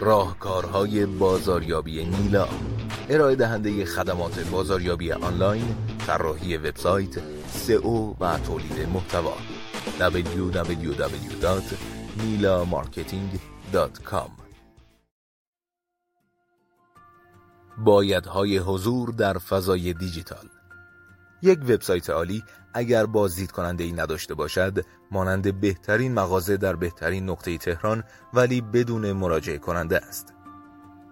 راهکارهای بازاریابی نیلا. ارائه دهنده خدمات بازاریابی آنلاین طراحی وبسایت سئو و تولید محتوا. www.nilamarketing.com بایدهای حضور در فضای دیجیتال. یک وبسایت عالی اگر بازدید کننده ای نداشته باشد مانند بهترین مغازه در بهترین نقطه تهران ولی بدون مراجعه کننده است.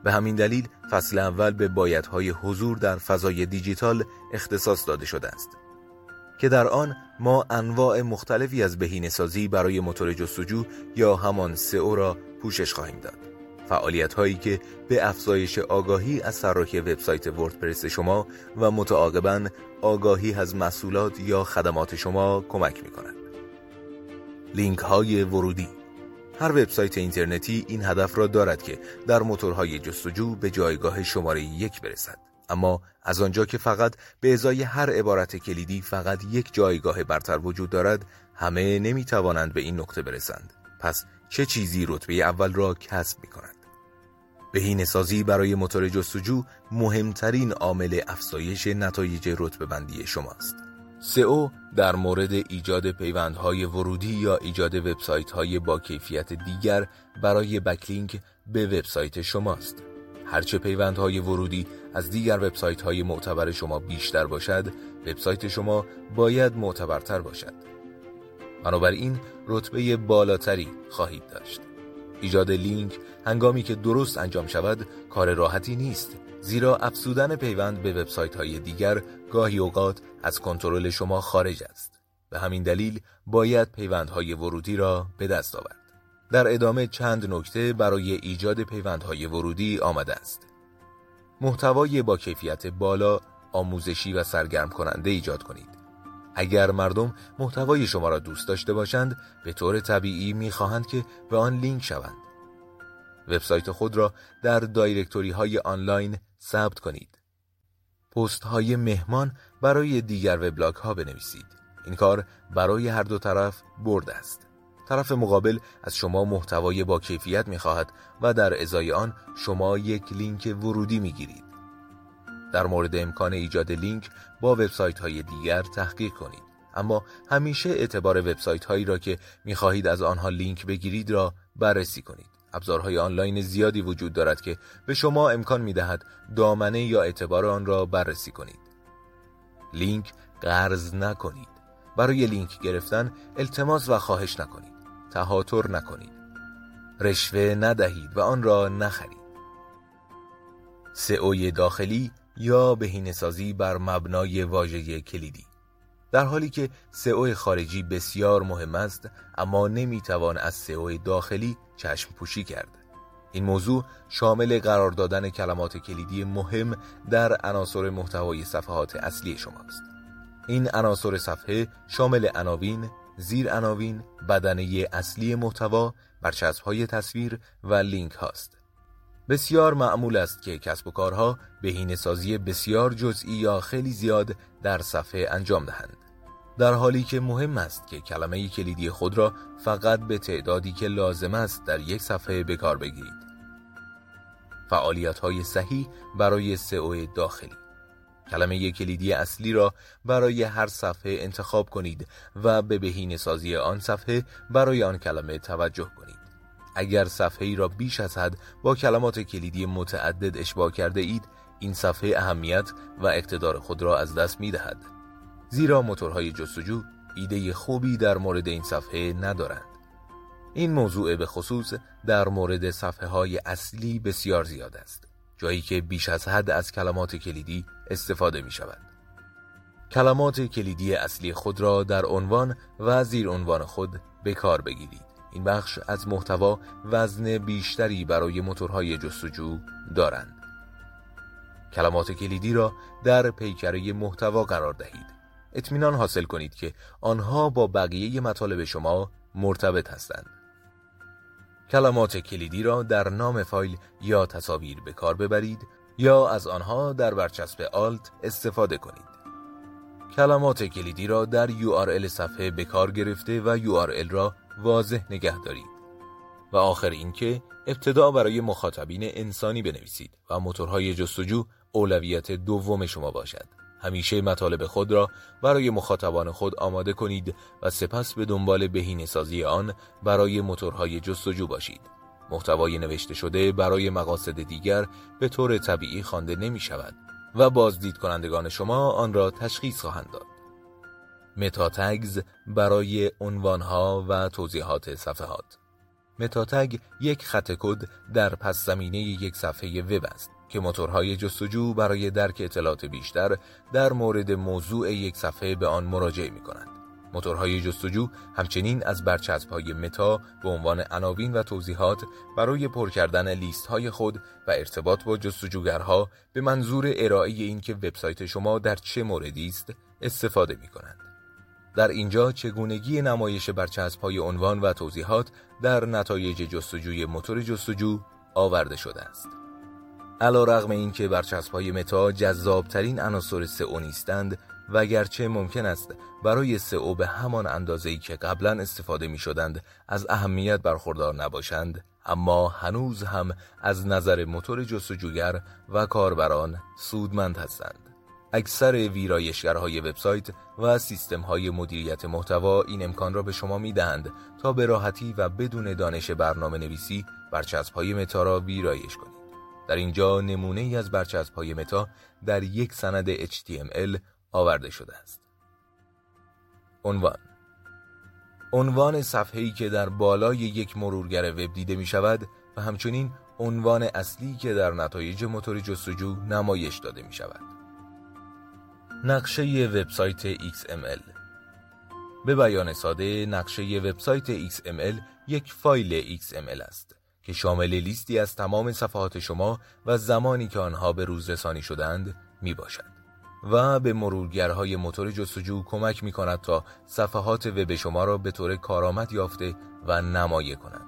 به همین دلیل فصل اول به بایدهای حضور در فضای دیجیتال اختصاص داده شده است. که در آن ما انواع مختلفی از بهینه سازی برای موتور جستجو یا همان سئو را پوشش خواهیم داد. فعالیت هایی که به افزایش آگاهی از طراحی وبسایت وردپرس شما و متعاقبا آگاهی از محصولات یا خدمات شما کمک می کند. لینک های ورودی هر وبسایت اینترنتی این هدف را دارد که در موتورهای جستجو به جایگاه شماره یک برسد. اما از آنجا که فقط به ازای هر عبارت کلیدی فقط یک جایگاه برتر وجود دارد همه نمی توانند به این نقطه برسند. پس چه چیزی رتبه اول را کسب می کند بهینه سازی برای موتور جستجو مهمترین عامل افزایش نتایج رتبه بندی شماست. سئو در مورد ایجاد پیوندهای ورودی یا ایجاد وبسایت‌های با کیفیت دیگر برای بکلینک به وبسایت شماست. هرچه پیوندهای ورودی از دیگر وبسایت‌های معتبر شما بیشتر باشد، وبسایت شما باید معتبرتر باشد. بنابراین رتبه بالاتری خواهید داشت. ایجاد لینک هنگامی که درست انجام شود کار راحتی نیست. زیرا افزودن پیوند به وبسایت های دیگر گاهی اوقات از کنترل شما خارج است. به همین دلیل باید پیوندهای ورودی را به دست آورد. در ادامه چند نکته برای ایجاد پیوندهای ورودی آمده است. محتوای با کیفیت بالا آموزشی و سرگرم کننده ایجاد کنید. اگر مردم محتوای شما را دوست داشته باشند به طور طبیعی می‌خواهند که به آن لینک شوند. وبسایت خود را در دایرکتوری های آنلاین ثبت کنید. پست های مهمان برای دیگر وبلاگ ها بنویسید. این کار برای هر دو طرف برد است. طرف مقابل از شما محتوای با کیفیت می‌خواهد و در ازای آن شما یک لینک ورودی می‌گیرید. در مورد امکان ایجاد لینک با وبسایت های دیگر تحقیق کنید. اما همیشه اعتبار وبسایت هایی را که می‌خواهید از آنها لینک بگیرید را بررسی کنید. ابزارهای آنلاین زیادی وجود دارد که به شما امکان می‌دهد دامنه یا اعتبار آن را بررسی کنید. لینک قرض نکنید. برای لینک گرفتن التماس و خواهش نکنید. تهاتر نکنید. رشوه ندهید و آن را نخرید. سئو داخلی یا بهینه‌سازی بر مبنای واژه کلیدی در حالی که سئو خارجی بسیار مهم است اما نمی‌توان از سئو داخلی چشم پوشی کرد این موضوع شامل قرار دادن کلمات کلیدی مهم در عناصر محتوای صفحات اصلی شماست این عناصر صفحه شامل عناوین، زیر عناوین، بدنه اصلی محتوا، برچسب‌های تصویر و لینک هاست. بسیار معمول است که کسب و کارها بهینه سازی بسیار جزئی یا خیلی زیاد در صفحه انجام دهند. در حالی که مهم است که کلمه کلیدی خود را فقط به تعدادی که لازم است در یک صفحه به کار بگیرید. فعالیت های صحیح برای سئو داخلی کلمه کلیدی اصلی را برای هر صفحه انتخاب کنید و به بهینه سازی آن صفحه برای آن کلمه توجه کنید. اگر صفحه ای را بیش از حد با کلمات کلیدی متعدد اشباه کرده اید این صفحه اهمیت و اقتدار خود را از دست می دهد. زیرا موتورهای جستجو ایده خوبی در مورد این صفحه ندارند. این موضوع به خصوص در مورد صفحه های اصلی بسیار زیاد است. جایی که بیش از حد از کلمات کلیدی استفاده می شود. کلمات کلیدی اصلی خود را در عنوان و زیر عنوان خود به کار بگیرید. این بخش از محتوا وزن بیشتری برای موتورهای جستجو دارند. کلمات کلیدی را در پیکره محتوا قرار دهید. اطمینان حاصل کنید که آنها با بقیه مطالب شما مرتبط هستند. کلمات کلیدی را در نام فایل یا تصاویر به کار ببرید یا از آنها در برچسب آلت استفاده کنید. کلمات کلیدی را در URL صفحه به کار گرفته و URL را واضح نگه دارید. و آخر اینکه ابتدا برای مخاطبین انسانی بنویسید و موتورهای جستجو اولویت دوم شما باشد. همیشه مطالب خود را برای مخاطبان خود آماده کنید و سپس به دنبال بهینه سازی آن برای موتورهای جستجو باشید. محتوای نوشته شده برای مقاصد دیگر به طور طبیعی خوانده نمی شود و بازدید کنندگان شما آن را تشخیص خواهند داد. متاتگز برای عنوانها و توضیحات صفحات متاتگ یک خط کد در پس زمینه یک صفحه وب است که موتورهای جستجو برای درک اطلاعات بیشتر در مورد موضوع یک صفحه به آن مراجعه می کنند. موتورهای جستجو همچنین از برچسب‌های متا به عنوان عناوین و توضیحات برای پر کردن لیست های خود و ارتباط با جستجوگرها به منظور ارائه اینکه وبسایت شما در چه موردی است استفاده می کنند. در اینجا چگونگی نمایش برچسب‌های عنوان و توضیحات در نتایج جستجوی موتور جستجو آورده شده است. علا رغم این که برچسب های متا جذابترین عناصر سئو نیستند و گرچه ممکن است برای سئو به همان اندازه‌ای که قبلا استفاده می شدند از اهمیت برخوردار نباشند اما هنوز هم از نظر موتور جستجوگر و کاربران سودمند هستند. اکثر ویرایشگرهای وبسایت و سیستم‌های مدیریت محتوا این امکان را به شما می‌دهند تا به راحتی و بدون دانش برنامه نویسی برچسب‌های متا را ویرایش کنید. در اینجا نمونه ای از برچسب های متا در یک سند HTML آورده شده است. عنوان عنوان صفحه‌ای که در بالای یک مرورگر وب دیده می شود و همچنین عنوان اصلی که در نتایج موتور جستجو نمایش داده می شود. نقشه وبسایت XML به بیان ساده نقشه وبسایت XML یک فایل XML است که شامل لیستی از تمام صفحات شما و زمانی که آنها به روز رسانی شدند می باشد و به مرورگرهای موتور جستجو کمک می کند تا صفحات وب شما را به طور کارآمد یافته و نمایه کنند.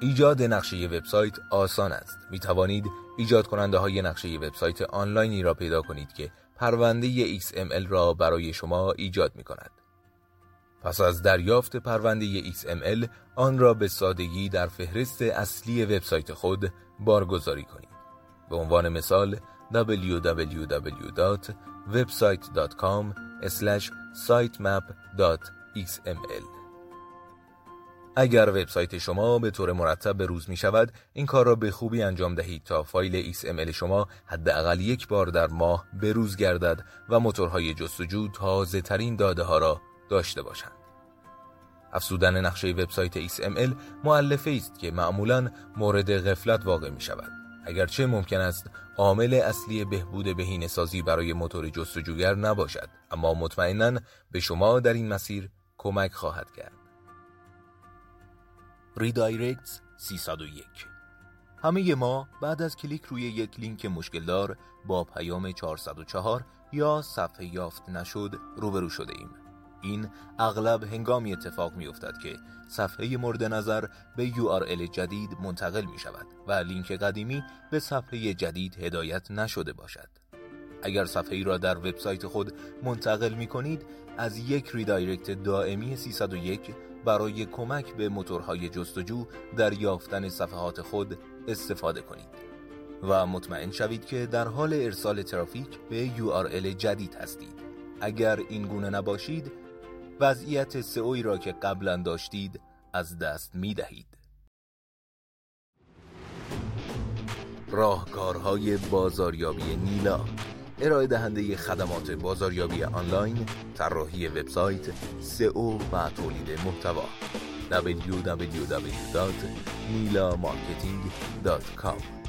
ایجاد نقشه وبسایت آسان است. می توانید ایجاد کننده های نقشه وبسایت آنلاینی را پیدا کنید که پرونده XML را برای شما ایجاد می کند. پس از دریافت پرونده XML آن را به سادگی در فهرست اصلی وبسایت خود بارگذاری کنید. به عنوان مثال www.website.com/sitemap.xml اگر وبسایت شما به طور مرتب به روز می شود این کار را به خوبی انجام دهید تا فایل XML شما حداقل یک بار در ماه به روز گردد و موتورهای جستجو تازه ترین داده ها را داشته باشند. افزودن نقشه وبسایت XML مؤلفه است که معمولا مورد غفلت واقع می شود. اگرچه ممکن است عامل اصلی بهبود بهینه سازی برای موتور جستجوگر نباشد اما مطمئنا به شما در این مسیر کمک خواهد کرد. ریدایرکت 301 همه ما بعد از کلیک روی یک لینک مشکل‌دار با پیام 404 یا صفحه یافت نشد روبرو شده ایم. این اغلب هنگامی اتفاق می افتد که صفحه مورد نظر به URL جدید منتقل می شود و لینک قدیمی به صفحه جدید هدایت نشده باشد. اگر صفحه را در وبسایت خود منتقل می کنید از یک ریدایرکت دائمی 301 برای کمک به موتورهای جستجو در یافتن صفحات خود استفاده کنید و مطمئن شوید که در حال ارسال ترافیک به URL جدید هستید اگر این گونه نباشید وضعیت سئوی را که قبلا داشتید از دست می دهید. راهکارهای بازاریابی نیلا ارائه دهنده خدمات بازاریابی آنلاین، طراحی وبسایت، سئو و تولید محتوا. www.nilamarketing.com